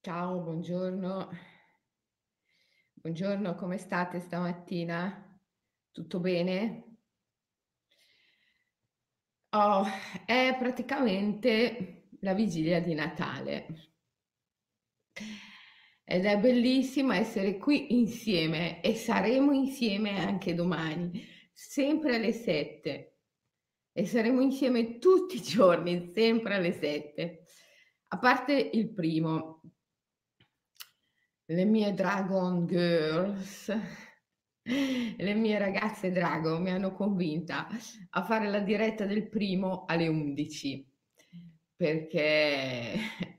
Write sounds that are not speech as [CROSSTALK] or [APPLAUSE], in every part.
Ciao, buongiorno. Buongiorno, come state stamattina? Tutto bene? Oh, è praticamente la vigilia di Natale ed è bellissimo essere qui insieme e saremo insieme anche domani, sempre alle 7 e saremo insieme tutti i giorni, sempre alle 7. A parte il primo, le mie Dragon Girls, [LAUGHS] le mie ragazze drago mi hanno convinta a fare la diretta del primo alle 11 perché [LAUGHS]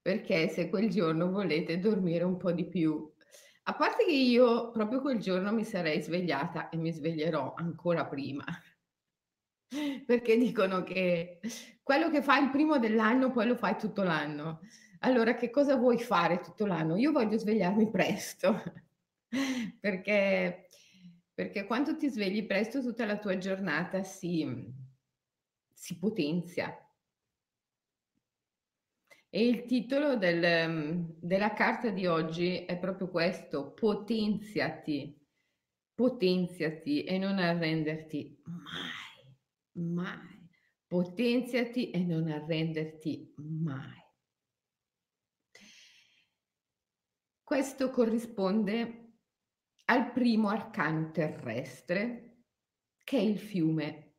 perché se quel giorno volete dormire un po' di più. A parte che io proprio quel giorno mi sarei svegliata e mi sveglierò ancora prima. [LAUGHS] Perché dicono che quello che fai il primo dell'anno poi lo fai tutto l'anno. Allora che cosa vuoi fare tutto l'anno? Io voglio svegliarmi [LAUGHS] presto, perché perché quando ti svegli presto tutta la tua giornata si si potenzia. E il titolo del della carta di oggi è proprio questo: "Potenziati, potenziati e non arrenderti mai, mai. Potenziati e non arrenderti mai." Questo corrisponde al primo arcano terrestre, che è il fiume.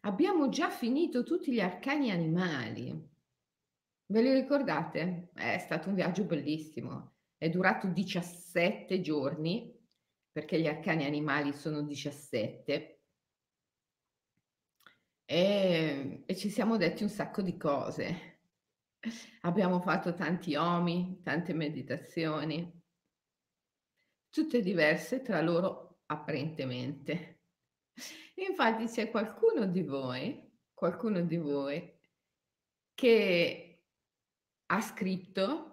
Abbiamo già finito tutti gli arcani animali. Ve li ricordate? È stato un viaggio bellissimo. È durato 17 giorni, perché gli arcani animali sono 17. E, e ci siamo detti un sacco di cose. Abbiamo fatto tanti omi, tante meditazioni, tutte diverse tra loro apparentemente. Infatti c'è qualcuno di voi, qualcuno di voi che ha scritto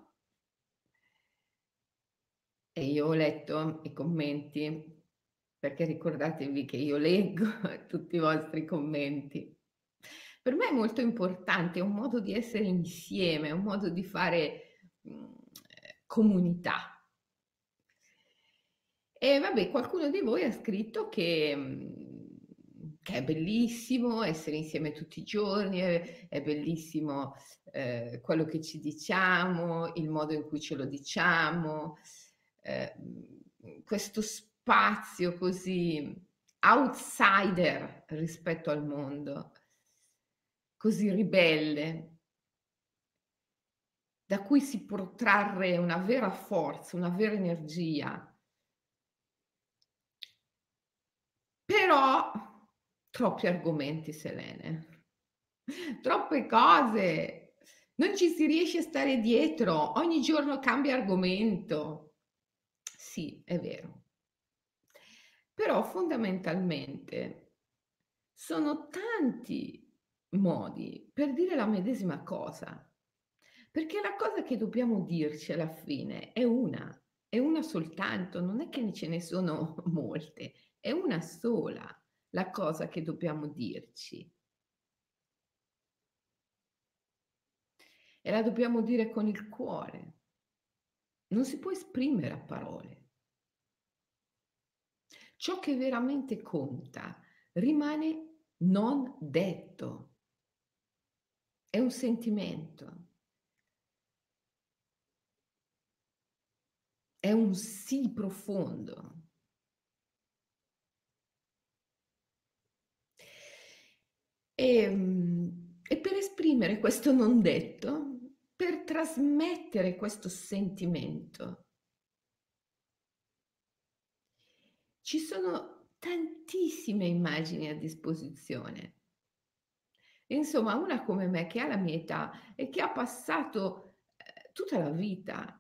e io ho letto i commenti, perché ricordatevi che io leggo [LAUGHS] tutti i vostri commenti. Per me è molto importante, è un modo di essere insieme, è un modo di fare, mhmm, comunità. E vabbè, qualcuno di voi ha scritto che mhmm, che è bellissimo essere insieme tutti i giorni, è è bellissimo, ehm, quello che ci diciamo, il modo in cui ce lo diciamo, ehm, questo spazio così outsider rispetto al mondo così ribelle, da cui si può trarre una vera forza, una vera energia. Però troppi argomenti, Selene, troppe cose, non ci si riesce a stare dietro, ogni giorno cambia argomento. Sì, è vero. Però fondamentalmente sono tanti modi per dire la medesima cosa. Perché la cosa che dobbiamo dirci alla fine è una, è una soltanto, non è che ce ne sono [LAUGHS] molte, è una sola la cosa che dobbiamo dirci. E la dobbiamo dire con il cuore. Non si può esprimere a parole. Ciò che veramente conta rimane non detto. È un sentimento. È un sì profondo. Ehm, e per esprimere questo non detto, per trasmettere questo sentimento, ci sono tantissime immagini a disposizione. Insomma, una come me che ha la mia età e che ha passato, ehm, tutta la vita,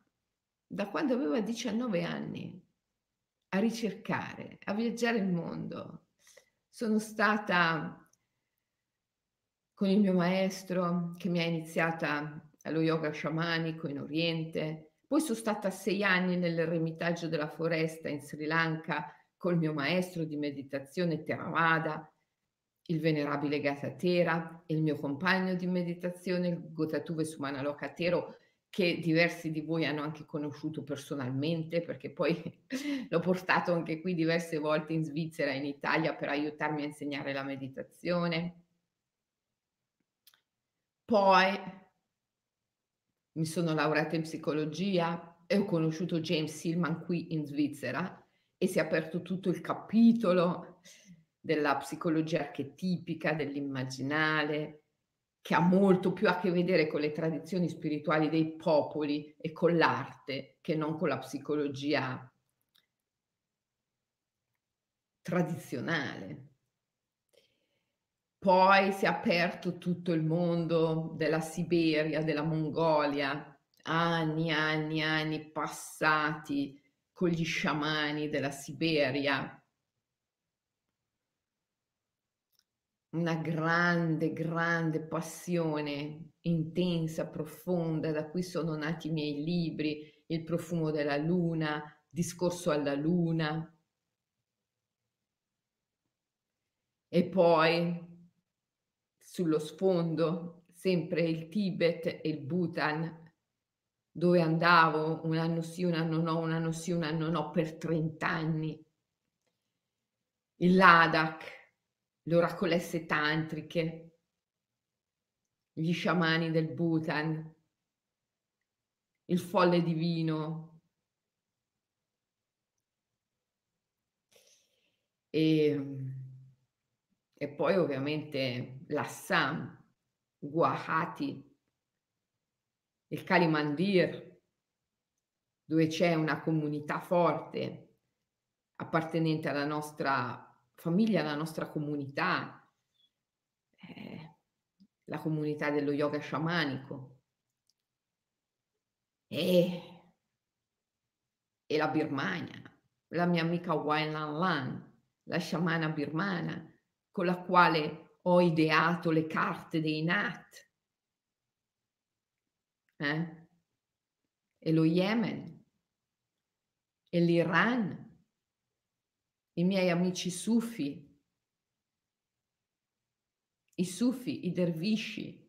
da quando aveva 19 anni, a ricercare, a viaggiare il mondo. Sono stata con il mio maestro che mi ha iniziata allo yoga sciamanico in Oriente, poi so stata 6 anni nell'eremitaggio della foresta in Sri Lanka col mio maestro di meditazione Theravada il venerabile Gatatera, il mio compagno di meditazione, il Gotatuve Sumanalokatero, che diversi di voi hanno anche conosciuto personalmente, perché poi [LAUGHS] l'ho portato anche qui diverse volte in Svizzera e in Italia per aiutarmi a insegnare la meditazione. Poi mi sono laureata in psicologia e ho conosciuto James Silman qui in Svizzera e si è aperto tutto il capitolo della psicologia archetipica, dell'immaginale, che ha molto più a che vedere con le tradizioni spirituali dei popoli e con l'arte che non con la psicologia tradizionale. Poi si è aperto tutto il mondo della Siberia, della Mongolia, anni, anni, anni passati con gli sciamani della Siberia, una grande, grande passione intensa, profonda, da cui sono nati i miei libri, Il profumo della luna, Discorso alla luna. E poi sullo sfondo sempre il Tibet e il Bhutan, dove andavo un anno sì, un anno no, un anno sì, un anno no per 30 anni. Il Ladakh, le oracolesse tantriche, gli sciamani del Bhutan, il folle divino. E, e poi ovviamente l'Assam, Guwahati, il Kalimandir, dove c'è una comunità forte appartenente alla nostra famiglia, la nostra comunità, eh, la comunità dello yoga sciamanico e, e la Birmania, la mia amica Wai Lan Lan, la sciamana birmana, con la quale ho ideato le carte dei Nat. Eh? E lo Yemen, e l'Iran, i miei amici sufi, i sufi, i dervisci,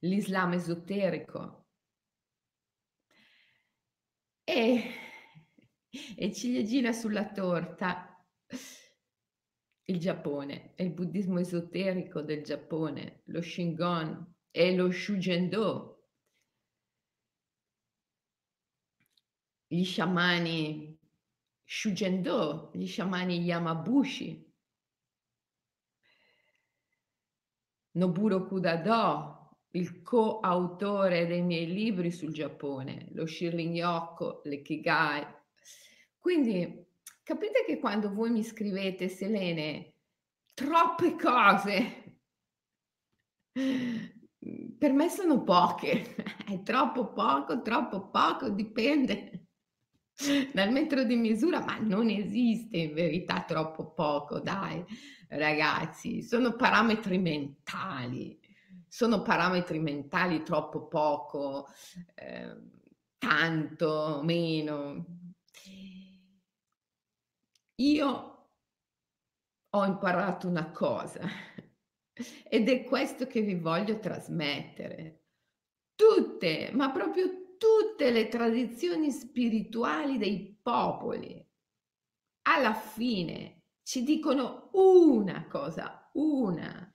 l'Islam esoterico. E, e ciliegina sulla torta, il Giappone e il buddismo esoterico del Giappone, lo Shingon e lo Shujendo, gli sciamani Shujendo, gli sciamani Yamabushi, Noburo Kudado, il coautore dei miei libri sul Giappone, lo Shirling Yoko, l'Ekigai. Quindi capite che quando voi mi scrivete, Selene, troppe cose, per me sono poche, [LAUGHS] è troppo poco, troppo poco, dipende dal metro di misura, ma non esiste in verità troppo poco, dai ragazzi, sono parametri mentali, sono parametri mentali troppo poco, eh, tanto, meno. Io ho imparato una cosa ed è questo che vi voglio trasmettere. Tutte, ma proprio tutte le tradizioni spirituali dei popoli, alla fine ci dicono una cosa, una.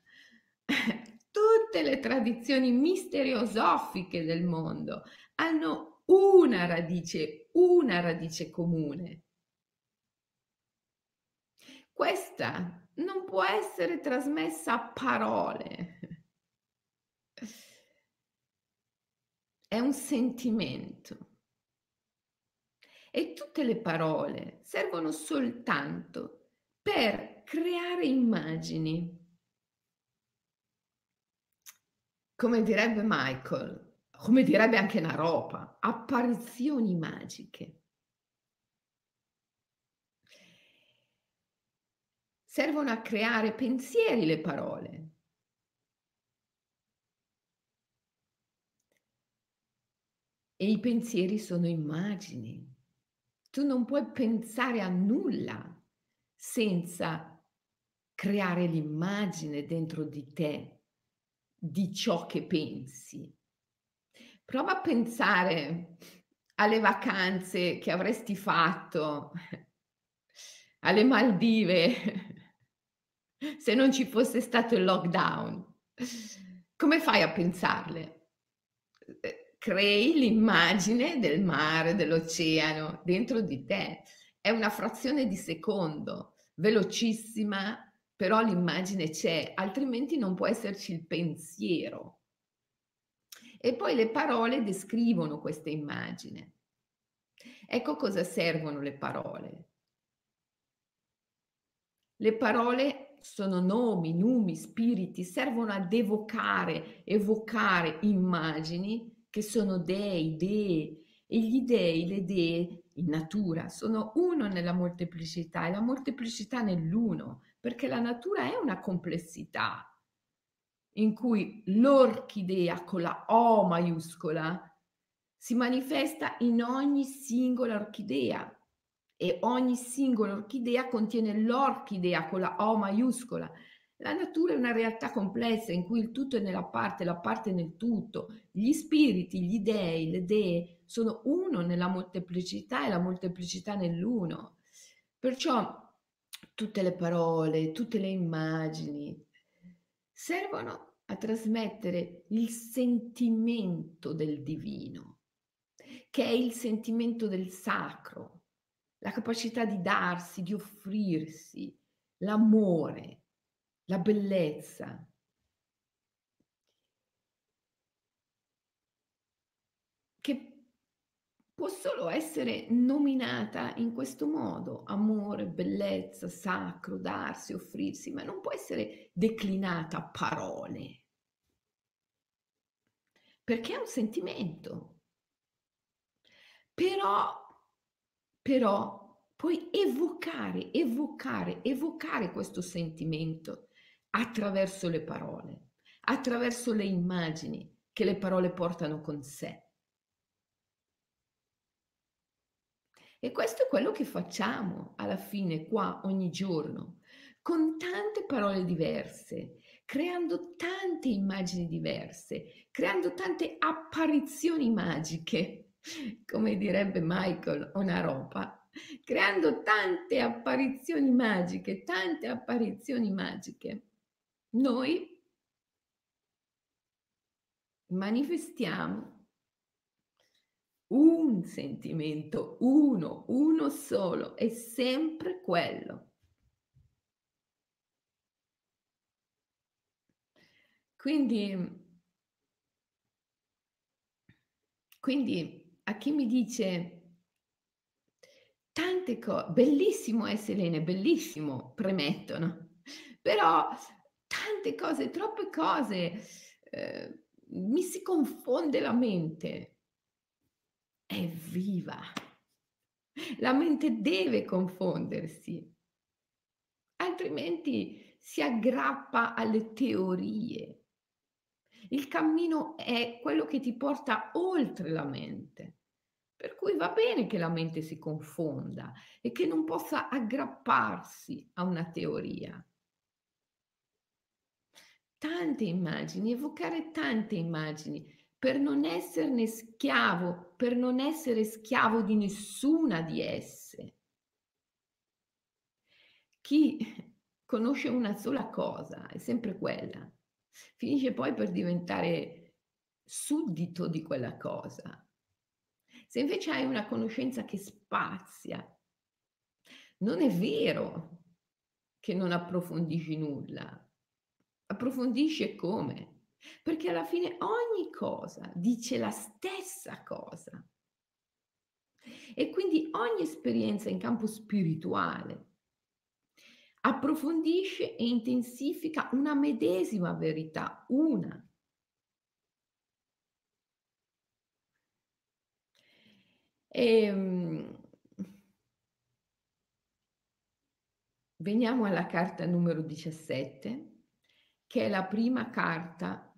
[LAUGHS] Tutte le tradizioni misteriosofiche del mondo hanno una radice, una radice comune. Questa non può essere trasmessa a parole è un sentimento. E tutte le parole servono soltanto per creare immagini. Come direbbe Michael, come direbbe anche Naropa, apparizioni magiche. Servono a creare pensieri le parole, E i pensieri sono immagini. Tu non puoi pensare a nulla senza creare l'immagine dentro di te di ciò che pensi. Prova a pensare alle vacanze che avresti fatto [LAUGHS] alle Maldive [LAUGHS] se non ci fosse stato il lockdown. Come fai a pensarle? Crei l'immagine del mare, dell'oceano dentro di te. È una frazione di secondo, velocissima, però l'immagine c'è, altrimenti non può esserci il pensiero. E poi le parole descrivono questa immagine. Ecco cosa servono le parole. Le parole sono nomi, numi, spiriti, servono ad evocare, evocare immagini che sono dei, dee, e gli dei, le dee in natura sono uno nella molteplicità e la molteplicità nell'uno, perché la natura è una complessità in cui l'orchidea con la O maiuscola si manifesta in ogni singola orchidea e ogni singola orchidea contiene l'orchidea con la O maiuscola. La natura è una realtà complessa in cui il tutto è nella parte, la parte nel tutto. Gli spiriti, gli dei, le dee sono uno nella molteplicità e la molteplicità nell'uno. Perciò tutte le parole, tutte le immagini servono a trasmettere il sentimento del divino, che è il sentimento del sacro, la capacità di darsi, di offrirsi, l'amore, la bellezza. Che può solo essere nominata in questo modo, amore, bellezza, sacro, darsi, offrirsi, ma non può essere declinata a parole, perché è un sentimento. Però però puoi evocare, evocare, evocare questo sentimento attraverso le parole, attraverso le immagini che le parole portano con sé. E questo è quello che facciamo alla fine qua ogni giorno, con tante parole diverse, creando tante immagini diverse, creando tante apparizioni magiche come direbbe Michael Onaropa, creando tante apparizioni magiche, tante apparizioni magiche. Noi manifestiamo un sentimento, uno, uno solo, è sempre quello. Quindi, quindi a chi mi dice tante cose, bellissimo eh Selene, bellissimo, premettono, però tante cose, troppe cose, eh, mi si confonde la mente. È viva. La mente deve confondersi, altrimenti si aggrappa alle teorie. Il cammino è quello che ti porta oltre la mente. Per cui va bene che la mente si confonda e che non possa aggrapparsi a una teoria. Tante immagini, evocare tante immagini per non esserne schiavo, per non essere schiavo di nessuna di esse. Chi conosce una sola cosa, è sempre quella, finisce poi per diventare suddito di quella cosa. Se invece hai una conoscenza che spazia, non è vero che non approfondisci nulla. Approfondisci e come? Perché alla fine ogni cosa dice la stessa cosa. E quindi ogni esperienza in campo spirituale approfondisce e intensifica una medesima verità, una. E, ehm, veniamo alla carta numero 17, che è la prima carta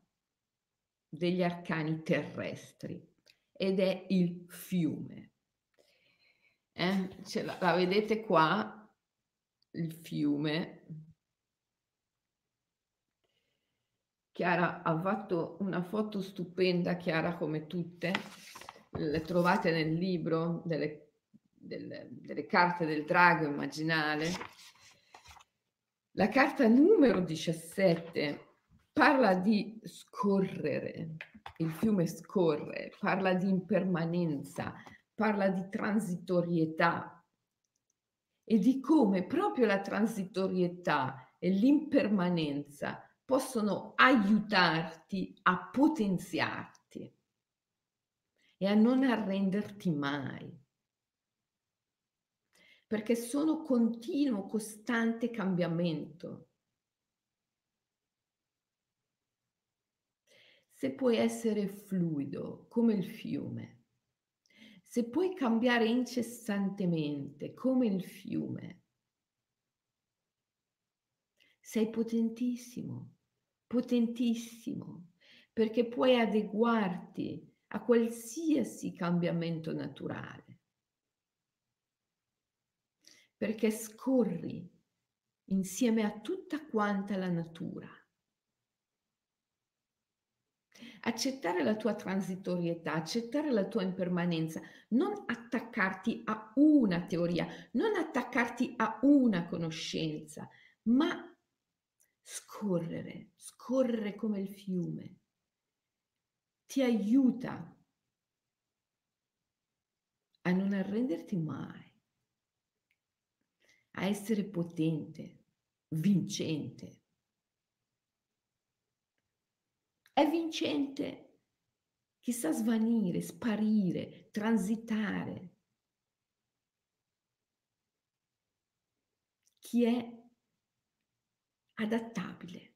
degli arcani terrestri ed è il fiume. Eh, la, la vedete qua il fiume Chiara ha fatto una foto stupenda, Chiara come tutte, le trovate nel libro delle, delle, delle carte del drago immaginale. La carta numero 17 parla di scorrere, il fiume scorre, parla di impermanenza, parla di transitorietà e di come proprio la transitorietà e l'impermanenza possono aiutarti a potenziarti e a non arrenderti mai. Perché sono continuo, costante cambiamento. Se puoi essere fluido come il fiume, se puoi cambiare incessantemente come il fiume, sei potentissimo potentissimo, perché puoi adeguarti a qualsiasi cambiamento naturale, perché scorri insieme a tutta quanta la natura. Accettare la tua transitorietà, accettare la tua impermanenza, non attaccarti a una teoria, non attaccarti a una conoscenza, ma scorrere, scorrere come il fiume, ti aiuta a non arrenderti mai, a essere potente, vincente. È vincente chi sa svanire, sparire, transitare. Chi è adattabile,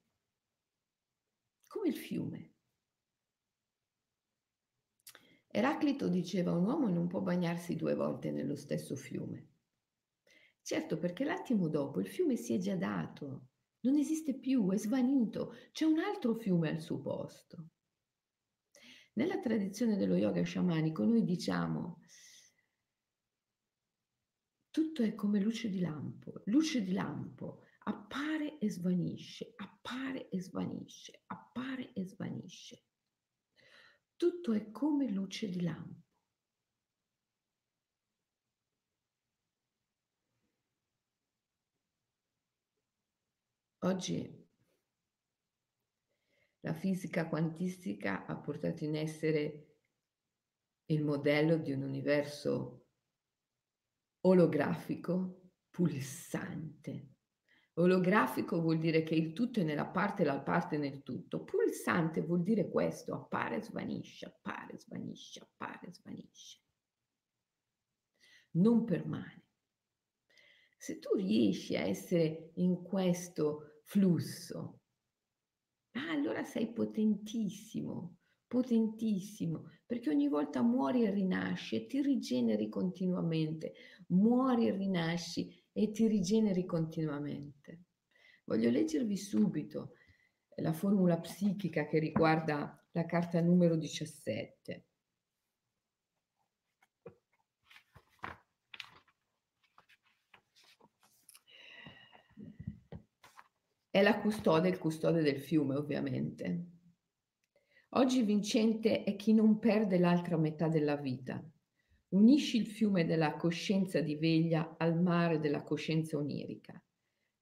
come il fiume. Eraclito diceva un uomo non può bagnarsi due volte nello stesso fiume. Certo, perché l'attimo dopo il fiume si è già dato, non esiste più, è svanito, c'è un altro fiume al suo posto. Nella tradizione dello yoga sciamanico noi diciamo tutto è come luce di lampo, luce di lampo, appare e svanisce, appare e svanisce, appare e svanisce. Tutto è come luce di lampo. Oggi la fisica quantistica ha portato in essere il modello di un universo olografico pulsante Olografico vuol dire che il tutto è nella parte la parte nel tutto. Pulsante vuol dire questo, appare, svanisce, appare, svanisce, appare, svanisce. Non permane. Se tu riesci a essere in questo flusso, ah, allora sei potentissimo, potentissimo, perché ogni volta muori e rinasci e ti rigeneri continuamente, muori e rinasci e ti rigeneri continuamente. Voglio leggervi subito la formula psichica che riguarda la carta numero 17. È la custode, il custode del fiume, ovviamente. Oggi vincente è chi non perde l'altra metà della vita, Unisci il fiume della coscienza di veglia al mare della coscienza onirica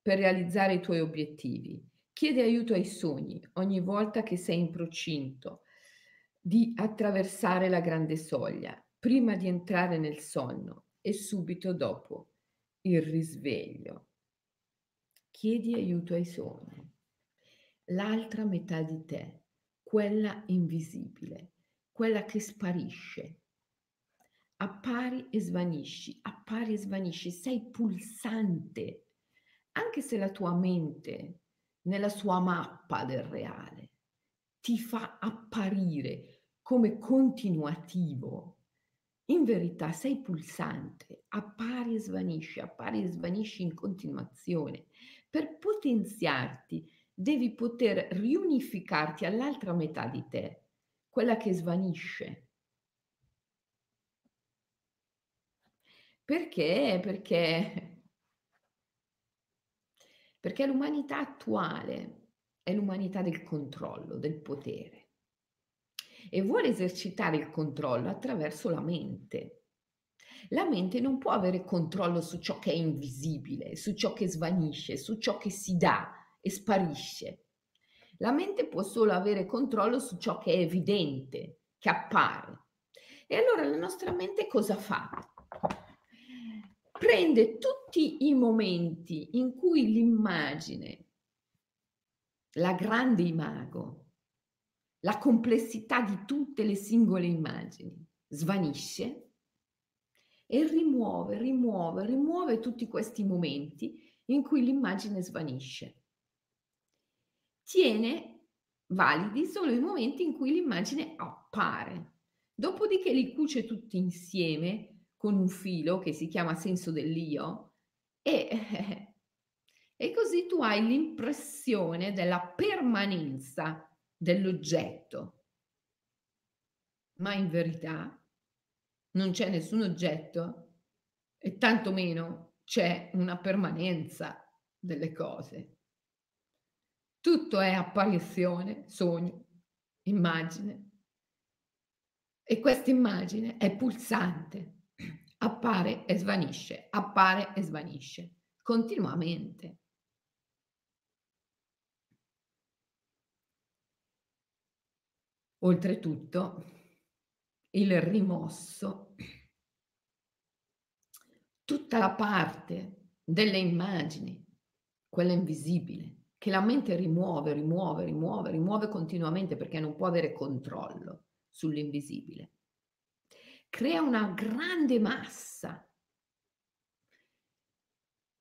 per realizzare i tuoi obiettivi. Chiedi aiuto ai sogni ogni volta che sei in procinto di attraversare la grande soglia, prima di entrare nel sonno e subito dopo il risveglio. Chiedi aiuto ai sogni. L'altra metà di te, quella invisibile, quella che sparisce, appari e svanisci, appari e svanisci, sei pulsante, anche se la tua mente nella sua mappa del reale ti fa apparire come continuativo. In verità sei pulsante, appari e svanisci, appari e svanisci in continuazione. Per potenziarti devi poter riunificarti all'altra metà di te, quella che svanisce, Perché? Perché perché l'umanità attuale è l'umanità del controllo, del potere e vuole esercitare il controllo attraverso la mente. La mente non può avere controllo su ciò che è invisibile, su ciò che svanisce, su ciò che si dà e sparisce. La mente può solo avere controllo su ciò che è evidente, che appare. E allora la nostra mente cosa fa? Prende tutti i momenti in cui l'immagine, la grande imago, la complessità di tutte le singole immagini svanisce e rimuove, rimuove, rimuove tutti questi momenti in cui l'immagine svanisce. Tiene validi solo i momenti in cui l'immagine appare. Dopodiché li cuce tutti insieme con un filo che si chiama senso dell'io e, [LAUGHS] e così tu hai l'impressione della permanenza dell'oggetto. Ma in verità non c'è nessun oggetto e tantomeno c'è una permanenza delle cose. Tutto è apparizione, sogno, immagine. E questa immagine è pulsante, appare e svanisce, appare e svanisce continuamente. Oltretutto, il rimosso, tutta la parte delle immagini, quella invisibile, che la mente rimuove, rimuove, rimuove, rimuove continuamente perché non può avere controllo sull'invisibile. Crea una grande massa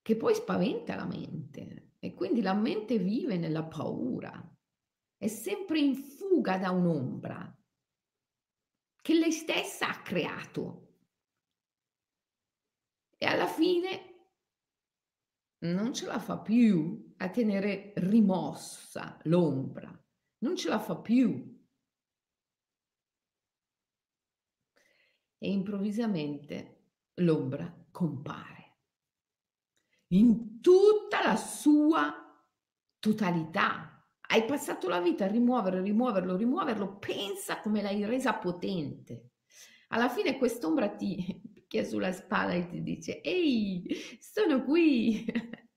che poi spaventa la mente e quindi la mente vive nella paura, è sempre in fuga da un'ombra che lei stessa ha creato. E alla fine non ce la fa più a tenere rimossa l'ombra, non ce la fa più. E improvvisamente l'ombra compare in tutta la sua totalità hai passato la vita a rimuovere, rimuoverlo, rimuoverlo, pensa come l'hai resa potente. Alla fine quest'ombra ti [LAUGHS] picchia sulla spalla e ti dice, ehi, sono qui. [LAUGHS]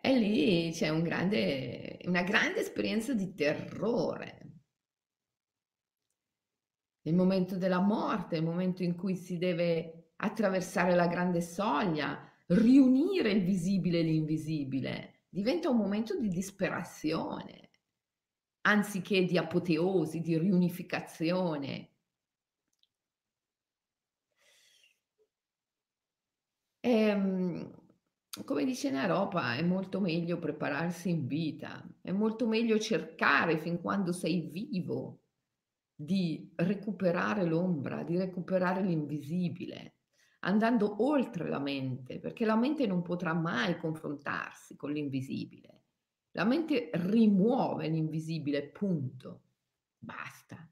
E lì c'è un grande, una grande esperienza di terrore. Il momento della morte, il momento in cui si deve attraversare la grande soglia, riunire il visibile e l'invisibile diventa un momento di disperazione, anziché di apoteosi, di riunificazione. E, ehm, come dice Naropa, è molto meglio prepararsi in vita, è molto meglio cercare fin quando sei vivo di recuperare l'ombra, di recuperare l'invisibile andando oltre la mente, perché la mente non potrà mai confrontarsi con l'invisibile. La mente rimuove l'invisibile, punto. Basta.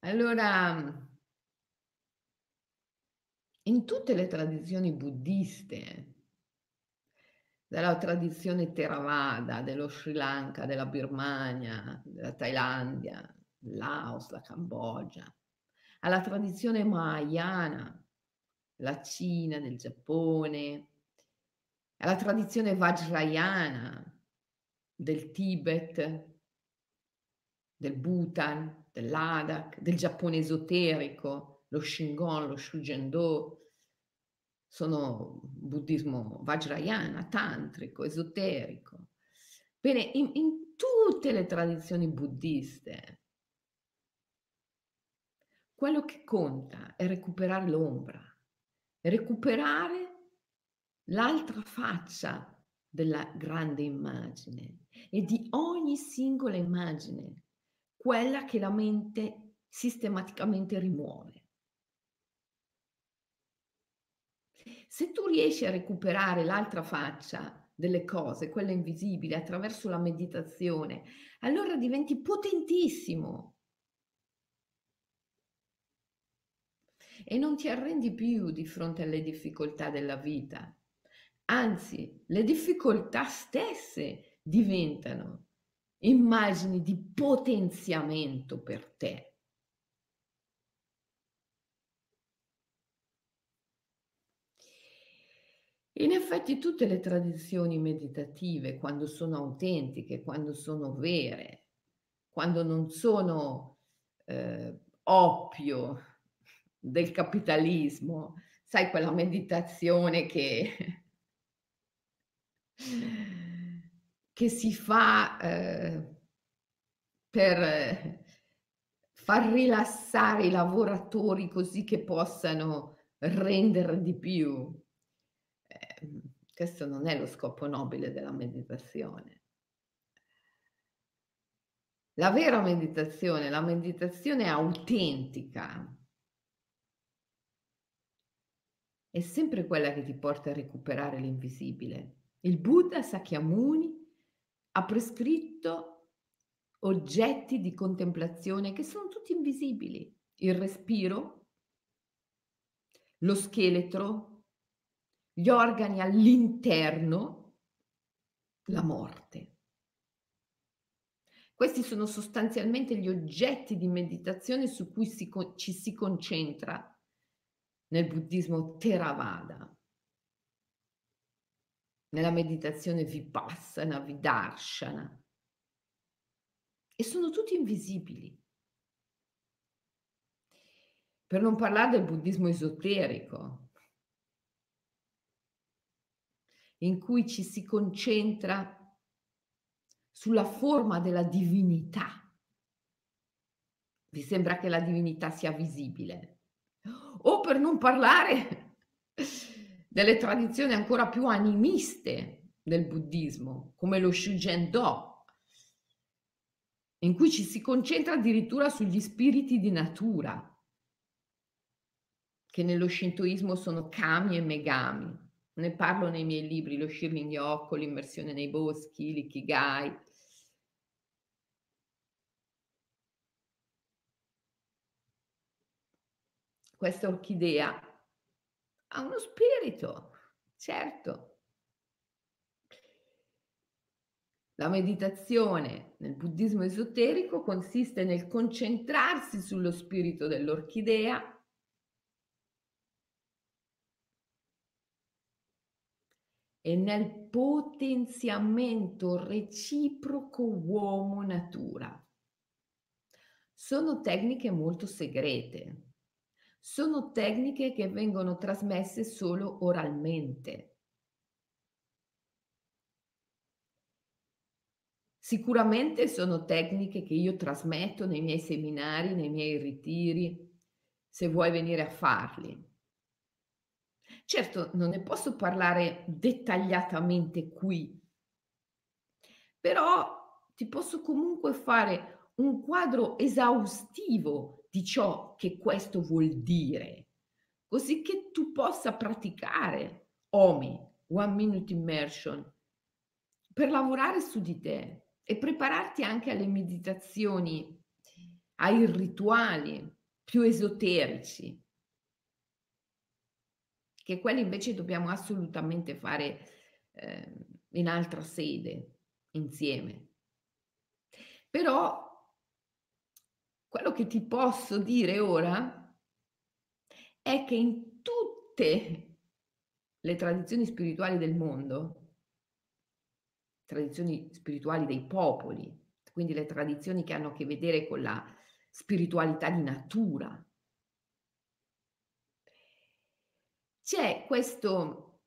Allora, in tutte le tradizioni buddiste, dalla tradizione Theravada, dello Sri Lanka, della Birmania, della Thailandia, Laos, la Cambogia, alla tradizione mahayana, la Cina, del Giappone, alla tradizione vajrayana del Tibet, del Bhutan, del Ladakh, del Giappone esoterico, lo Shingon, lo Shujendo, sono buddismo vajrayana, tantrico, esoterico. Bene, in, in tutte le tradizioni buddiste quello che conta è recuperare l'ombra, recuperare l'altra faccia della grande immagine e di ogni singola immagine, quella che la mente sistematicamente rimuove. Se tu riesci a recuperare l'altra faccia delle cose, quella invisibile, attraverso la meditazione, allora diventi potentissimo e non ti arrendi più di fronte alle difficoltà della vita. Anzi, le difficoltà stesse diventano immagini di potenziamento per te. In effetti tutte le tradizioni meditative, quando sono autentiche, quando sono vere, quando non sono eh, oppio del capitalismo, sai quella meditazione che, [LAUGHS] che si fa eh, per far rilassare i lavoratori così che possano rendere di più Ehm, questo non è lo scopo nobile della meditazione. La vera meditazione, la meditazione autentica, è sempre quella che ti porta a recuperare l'invisibile. Il Buddha Sakyamuni ha prescritto oggetti di contemplazione che sono tutti invisibili. Il respiro, lo scheletro, gli organi all'interno, la morte. Questi sono sostanzialmente gli oggetti di meditazione su cui si, ci si concentra nel buddismo Theravada. Nella meditazione Vipassana, Vidarshana. E sono tutti invisibili. Per non parlare del buddismo esoterico, in cui ci si concentra sulla forma della divinità. Vi sembra che la divinità sia visibile? O per non parlare delle tradizioni ancora più animiste del buddismo, come lo Shujen Do, in cui ci si concentra addirittura sugli spiriti di natura, che nello shintoismo sono kami e megami. Ne parlo nei miei libri, Lo Shirling Yoko, L'immersione nei boschi, l'Ikigai. Questa orchidea ha uno spirito, certo. La meditazione nel buddismo esoterico consiste nel concentrarsi sullo spirito dell'orchidea e nel potenziamento reciproco uomo-natura. Sono tecniche molto segrete, sono tecniche che vengono trasmesse solo oralmente. Sicuramente sono tecniche che io trasmetto nei miei seminari, nei miei ritiri, se vuoi venire a farli. Certo, non ne posso parlare dettagliatamente qui, però ti posso comunque fare un quadro esaustivo di ciò che questo vuol dire, così che tu possa praticare OMI, One Minute Immersion, per lavorare su di te e prepararti anche alle meditazioni, ai rituali più esoterici, che quelli invece dobbiamo assolutamente fare eh, in altra sede, insieme. Però quello che ti posso dire ora è che in tutte le tradizioni spirituali del mondo, tradizioni spirituali dei popoli, quindi le tradizioni che hanno a che vedere con la spiritualità di natura, c'è questo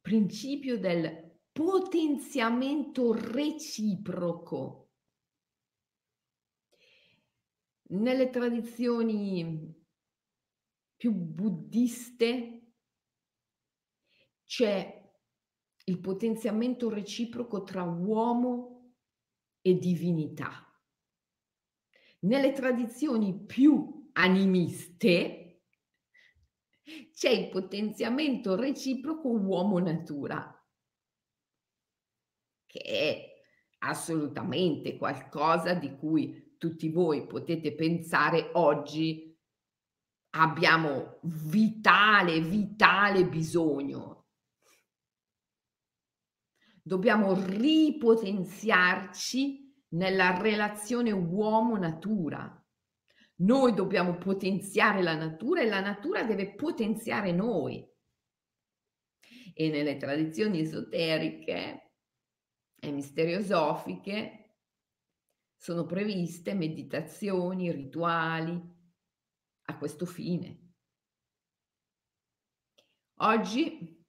principio del potenziamento reciproco. Nelle tradizioni più buddiste c'è il potenziamento reciproco tra uomo e divinità. Nelle tradizioni più animiste c'è il potenziamento reciproco uomo-natura, che è assolutamente qualcosa di cui tutti voi potete pensare oggi abbiamo vitale, vitale bisogno. dobbiamo ripotenziarci nella relazione uomo-natura. Noi dobbiamo potenziare la natura e la natura deve potenziare noi. E nelle tradizioni esoteriche e misteriosofiche sono previste meditazioni, rituali a questo fine. Oggi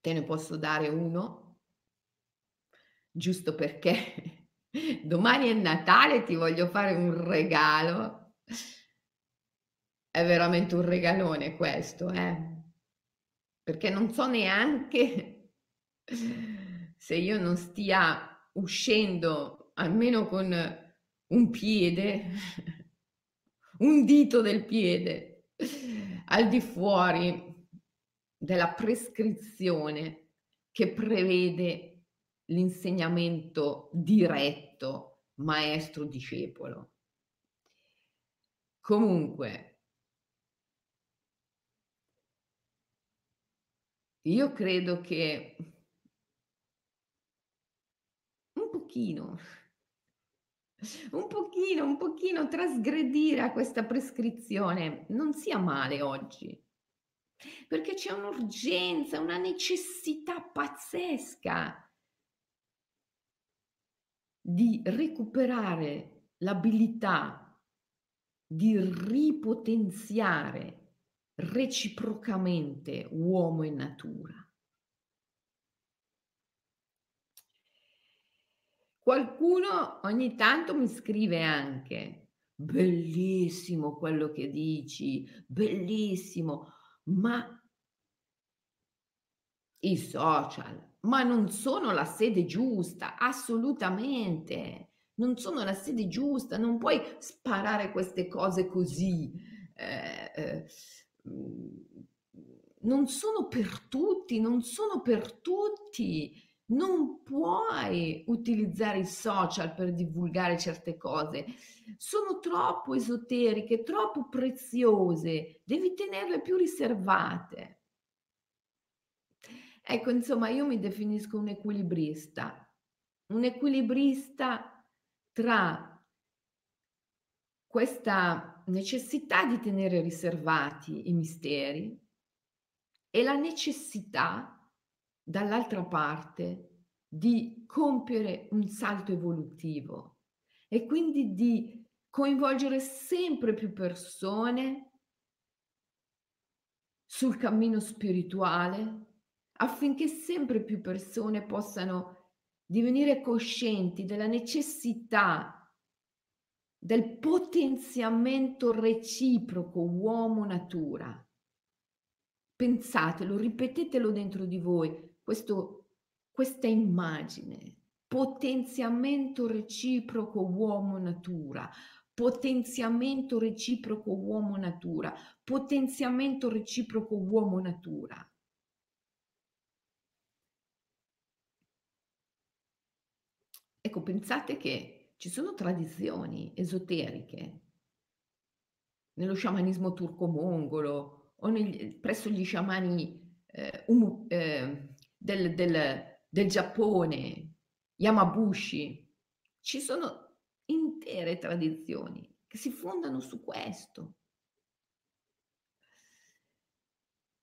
te ne posso dare uno, giusto perché [LAUGHS] Domani è Natale, ti voglio fare un regalo. È veramente un regalone questo, eh? Perché non so neanche se io non stia uscendo almeno con un piede, [LAUGHS] un dito del piede, al di fuori della prescrizione che prevede l'insegnamento diretto maestro-discepolo. Comunque, io credo che un pochino, un pochino, un pochino trasgredire a questa prescrizione non sia male oggi, perché c'è un'urgenza, una necessità pazzesca di recuperare l'abilità di ripotenziare reciprocamente uomo e natura. Qualcuno ogni tanto mi scrive anche, bellissimo quello che dici, bellissimo, ma i social ma non sono la sede giusta, assolutamente. Non sono la sede giusta, non puoi sparare queste cose così. Eh, eh, mm, non sono per tutti, non sono per tutti. Non puoi utilizzare i social per divulgare certe cose. Sono troppo esoteriche, troppo preziose. Devi tenerle più riservate. Ecco, insomma, io mi definisco un equilibrista, un equilibrista tra questa necessità di tenere riservati i misteri e la necessità, dall'altra parte, di compiere un salto evolutivo e quindi di coinvolgere sempre più persone sul cammino spirituale, affinché sempre più persone possano divenire coscienti della necessità del potenziamento reciproco uomo-natura. Pensatelo, ripetetelo dentro di voi, questo, questa immagine, potenziamento reciproco uomo-natura, potenziamento reciproco uomo-natura, potenziamento reciproco uomo-natura. Ecco, pensate che ci sono tradizioni esoteriche nello sciamanismo turco-mongolo o nel, presso gli sciamani eh, um, eh, del, del, del Giappone, Yamabushi, ci sono intere tradizioni che si fondano su questo.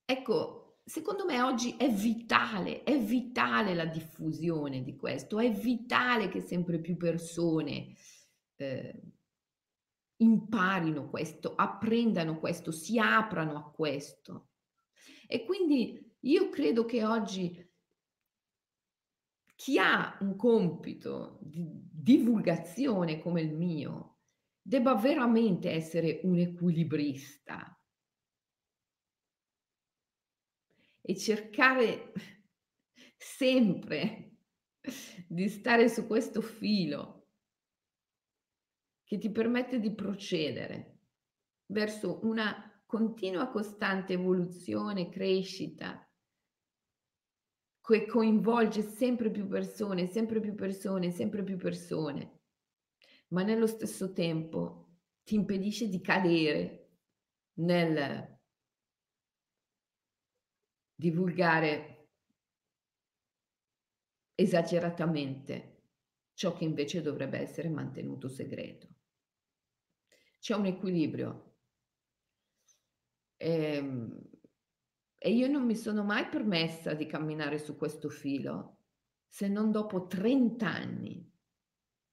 Ecco, secondo me oggi è vitale, è vitale la diffusione di questo, è vitale che sempre più persone eh, imparino questo, apprendano questo, si aprano a questo. E quindi io credo che oggi chi ha un compito di divulgazione come il mio debba veramente essere un equilibrista, e cercare [LAUGHS] sempre di stare su questo filo che ti permette di procedere verso una continua costante evoluzione, crescita, che coinvolge sempre più persone, sempre più persone, sempre più persone, ma nello stesso tempo ti impedisce di cadere nel divulgare esageratamente ciò che invece dovrebbe essere mantenuto segreto. C'è un equilibrio. Ehm, e io non mi sono mai permessa di camminare su questo filo se non dopo 30 anni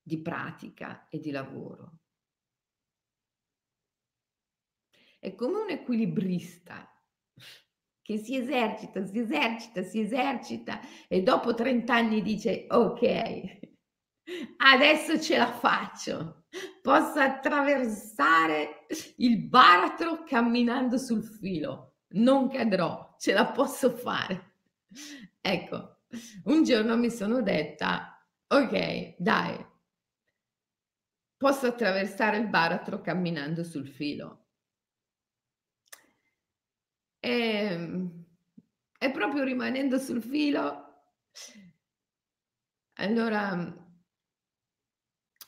di pratica e di lavoro. È come un equilibrista che si esercita, si esercita, si esercita e dopo 30 anni dice ok, adesso ce la faccio, posso attraversare il baratro camminando sul filo, non cadrò, ce la posso fare. Ecco, un giorno mi sono detta, ok, dai, posso attraversare il baratro camminando sul filo. E, ehm, e proprio rimanendo sul filo, allora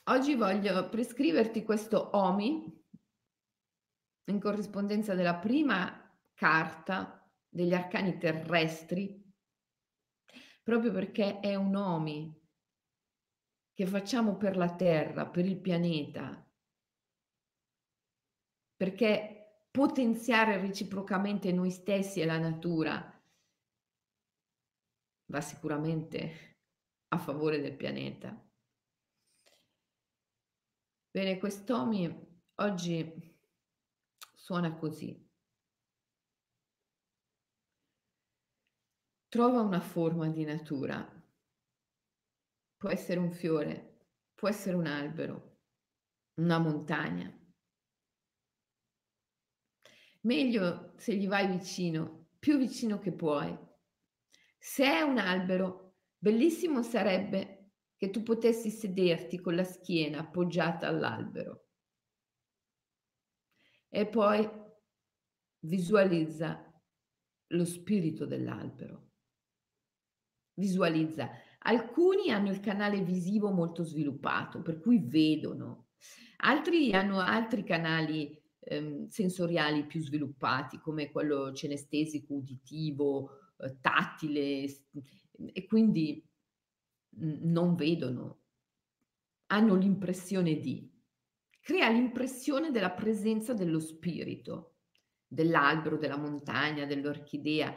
oggi voglio prescriverti questo OMI in corrispondenza della prima carta degli arcani terrestri, proprio perché è un OMI che facciamo per la Terra, per il pianeta, perché potenziare reciprocamente noi stessi e la natura va sicuramente a favore del pianeta. Bene, quest'OMI oggi suona così. Trova una forma di natura Può essere un fiore, può essere un albero, una montagna. Meglio se gli vai vicino, più vicino che puoi. Se è un albero, bellissimo sarebbe che tu potessi sederti con la schiena appoggiata all'albero. E poi visualizza lo spirito dell'albero. Visualizza. Alcuni hanno il canale visivo molto sviluppato, per cui vedono, altri hanno altri canali ehm, sensoriali più sviluppati, come quello cenestesico, uditivo, eh, tattile, e quindi mh, non vedono, hanno l'impressione di. Crea l'impressione della presenza dello spirito, dell'albero, della montagna, dell'orchidea,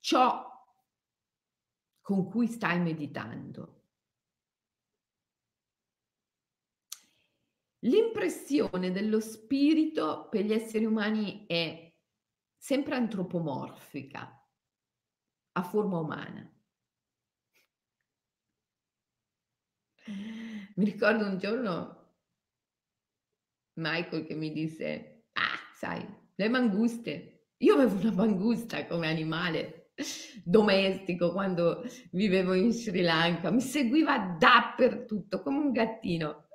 ciò con cui stai meditando. L'impressione dello spirito per gli esseri umani è sempre antropomorfica, a forma umana. Mi ricordo un giorno Michael che mi disse, ah, sai, le manguste. Io avevo una mangusta come animale domestico quando vivevo in Sri Lanka, mi seguiva dappertutto come un gattino.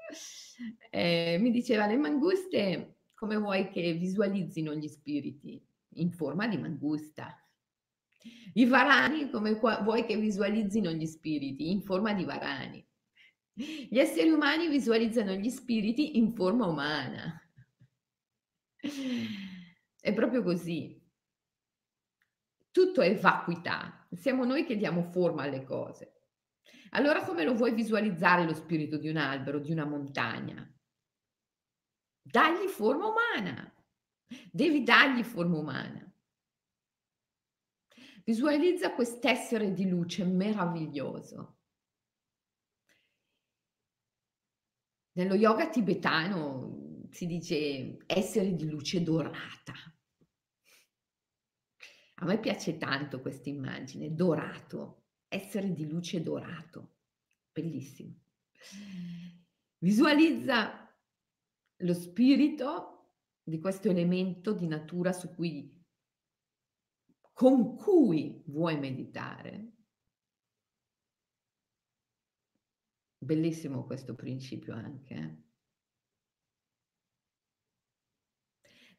Eh, mi diceva le manguste come vuoi che visualizzino gli spiriti? In forma di mangusta. I varani come vuoi che visualizzino gli spiriti? In forma di varani. Gli esseri umani visualizzano gli spiriti in forma umana. È proprio così tutto è vacuità, siamo noi che diamo forma alle cose. Allora come lo vuoi visualizzare lo spirito di un albero, di una montagna? Dagli forma umana, devi dargli forma umana. Visualizza quest'essere di luce meraviglioso. Nello yoga tibetano si dice essere di luce dorata. A me piace tanto questa immagine, dorato, essere di luce dorato, bellissimo. Visualizza lo spirito di questo elemento di natura su cui, con cui vuoi meditare. Bellissimo questo principio anche. Eh?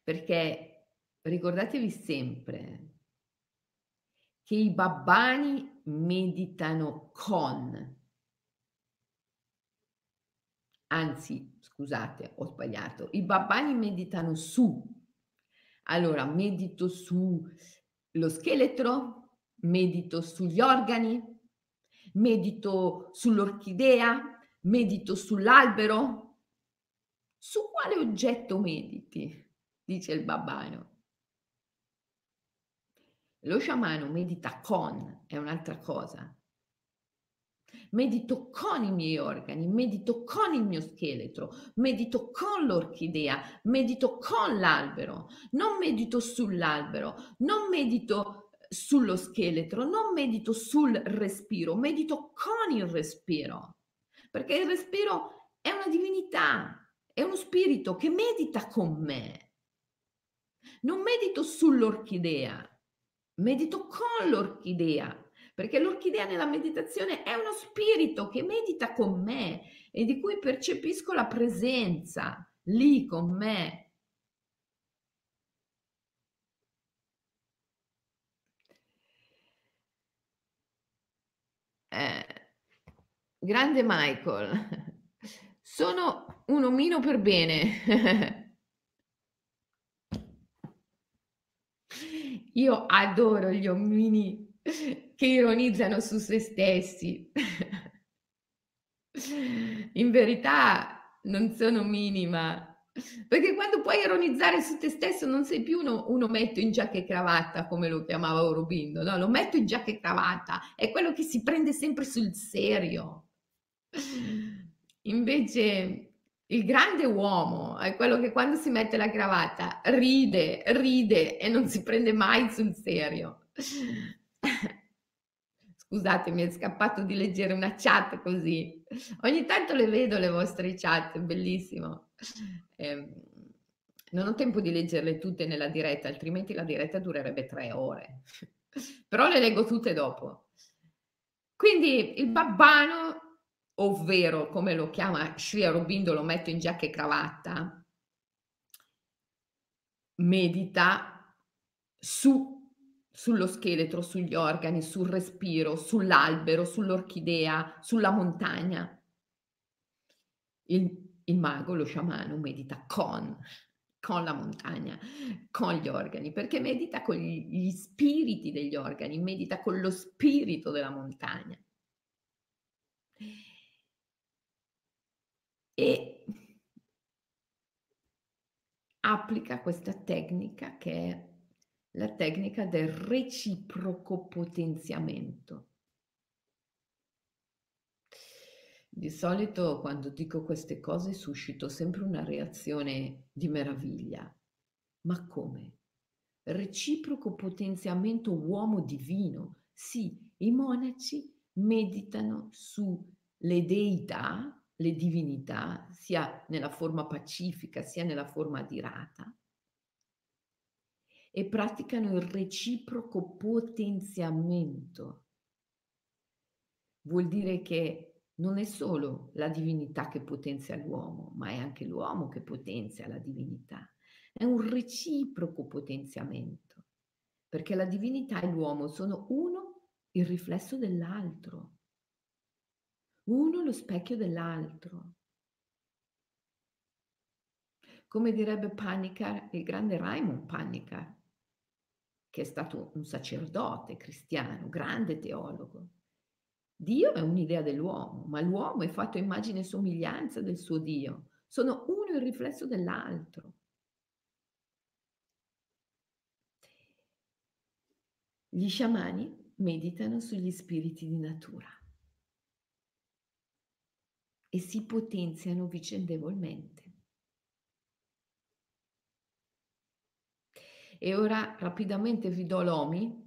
Perché ricordatevi sempre che i babbani meditano con. Anzi, scusate, ho sbagliato. I babbani meditano su. Allora, medito sullo scheletro, medito sugli organi, Medito sull'orchidea? Medito sull'albero? Su quale oggetto mediti? Dice il babbano. Lo sciamano medita con, è un'altra cosa. Medito con i miei organi, medito con il mio scheletro, medito con l'orchidea, medito con l'albero, non medito sull'albero, non medito sullo scheletro, non medito sul respiro, medito con il respiro, perché il respiro è una divinità, è uno spirito che medita con me. Non medito sull'orchidea, medito con l'orchidea, perché l'orchidea nella meditazione è uno spirito che medita con me e di cui percepisco la presenza lì con me. Eh, grande Michael, [LAUGHS] sono un omino per bene. [LAUGHS] Io adoro gli omini che ironizzano su se stessi. In verità non sono minima, perché quando puoi ironizzare su te stesso non sei più uno, uno metto in giacca e cravatta, come lo chiamava Aurobindo, no, lo metto in giacca e cravatta, è quello che si prende sempre sul serio. Invece il grande uomo è quello che quando si mette la cravatta ride, ride e non si prende mai sul serio. [LAUGHS] Scusate, mi è scappato di leggere una chat così. Ogni tanto le vedo le vostre chat, bellissimo. Eh, non ho tempo di leggerle tutte nella diretta, altrimenti la diretta durerebbe tre ore. [LAUGHS] Però le leggo tutte dopo. Quindi il babbano, ovvero come lo chiama Sri Aurobindo, lo metto in giacca e cravatta, medita su sullo scheletro, sugli organi, sul respiro, sull'albero, sull'orchidea, sulla montagna. Il, il mago, lo sciamano, medita con, con la montagna, con gli organi, perché medita con gli, gli spiriti degli organi, medita con lo spirito della montagna. E applica questa tecnica che è la tecnica del reciproco potenziamento. Di solito quando dico queste cose suscito sempre una reazione di meraviglia. Ma come? Reciproco potenziamento uomo divino. Sì, i monaci meditano sulle deità, le divinità, sia nella forma pacifica sia nella forma adirata, e praticano il reciproco potenziamento. Vuol dire che non è solo la divinità che potenzia l'uomo, ma è anche l'uomo che potenzia la divinità. È un reciproco potenziamento, perché la divinità e l'uomo sono uno il riflesso dell'altro, uno lo specchio dell'altro. Come direbbe Panikar, il grande Raimond Panikar, che è stato un sacerdote cristiano, grande teologo. Dio è un'idea dell'uomo, ma l'uomo è fatto immagine e somiglianza del suo Dio. Sono uno il riflesso dell'altro. Gli sciamani meditano sugli spiriti di natura e si potenziano vicendevolmente. E ora rapidamente vi do l'OMI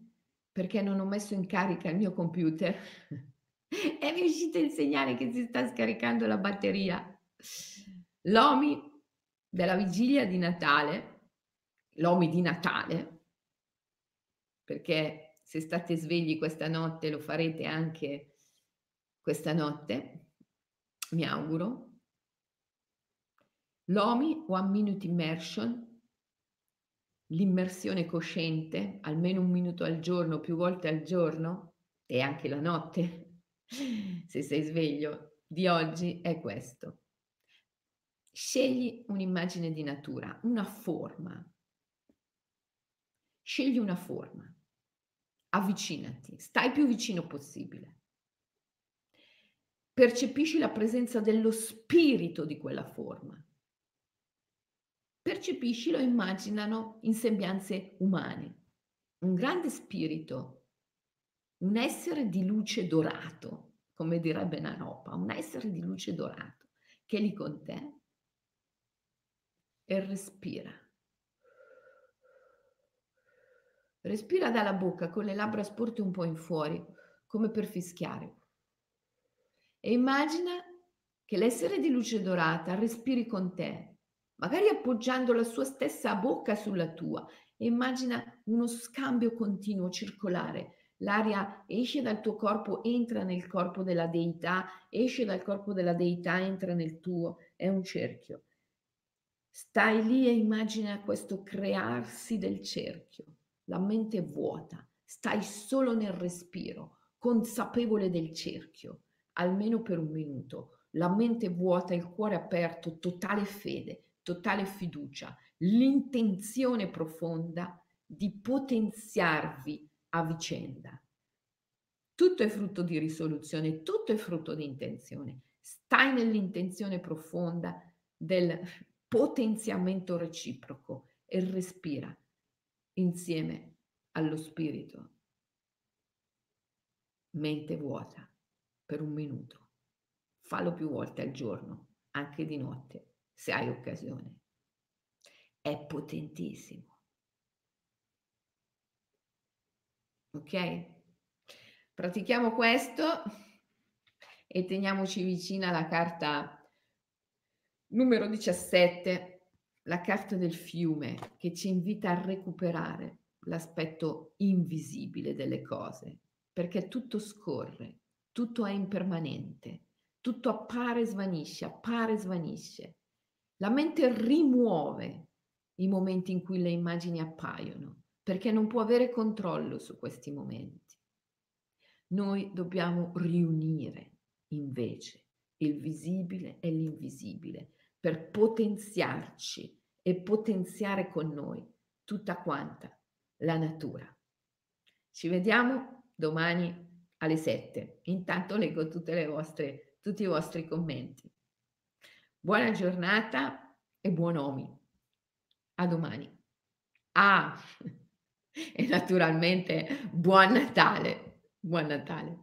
perché non ho messo in carica il mio computer [LAUGHS] e mi riuscite a insegnare che si sta scaricando la batteria. L'OMI della vigilia di Natale, l'OMI di Natale, perché se state svegli questa notte lo farete anche questa notte, mi auguro. L'OMI One Minute Immersion l'immersione cosciente, almeno un minuto al giorno, più volte al giorno, e anche la notte, [LAUGHS] se sei sveglio, di oggi è questo. Scegli un'immagine di natura, una forma. Scegli una forma. Avvicinati, stai più vicino possibile. Percepisci la presenza dello spirito di quella forma. Percepisci, lo immaginano in sembianze umane. Un grande spirito, un essere di luce dorato, come direbbe Naropa, un essere di luce dorato, che è lì con te e respira. Respira dalla bocca con le labbra sporte un po' in fuori, come per fischiare. E immagina che l'essere di luce dorata respiri con te, magari appoggiando la sua stessa bocca sulla tua. E immagina uno scambio continuo, circolare. L'aria esce dal tuo corpo, entra nel corpo della deità, esce dal corpo della deità, entra nel tuo. È un cerchio. Stai lì e immagina questo crearsi del cerchio. La mente vuota, stai solo nel respiro, consapevole del cerchio almeno per un minuto, la mente vuota, il cuore aperto, totale fede, totale fiducia, l'intenzione profonda di potenziarvi a vicenda. Tutto è frutto di risoluzione, tutto è frutto di intenzione. Stai nell'intenzione profonda del potenziamento reciproco e respira insieme allo spirito. Mente vuota per un minuto. Fallo più volte al giorno, anche di notte, se hai occasione. È potentissimo. Ok? Pratichiamo questo e teniamoci vicina alla carta numero 17, la carta del fiume, che ci invita a recuperare l'aspetto invisibile delle cose, perché tutto scorre, tutto è impermanente, tutto appare e svanisce, appare e svanisce. La mente rimuove i momenti in cui le immagini appaiono, perché non può avere controllo su questi momenti. Noi dobbiamo riunire invece il visibile e l'invisibile per potenziarci e potenziare con noi tutta quanta la natura. Ci vediamo domani alle 7. Intanto leggo vostre, tutti i vostri commenti. Buona giornata e buon Omi. A domani. Ah, [LAUGHS] e naturalmente buon Natale. Buon Natale.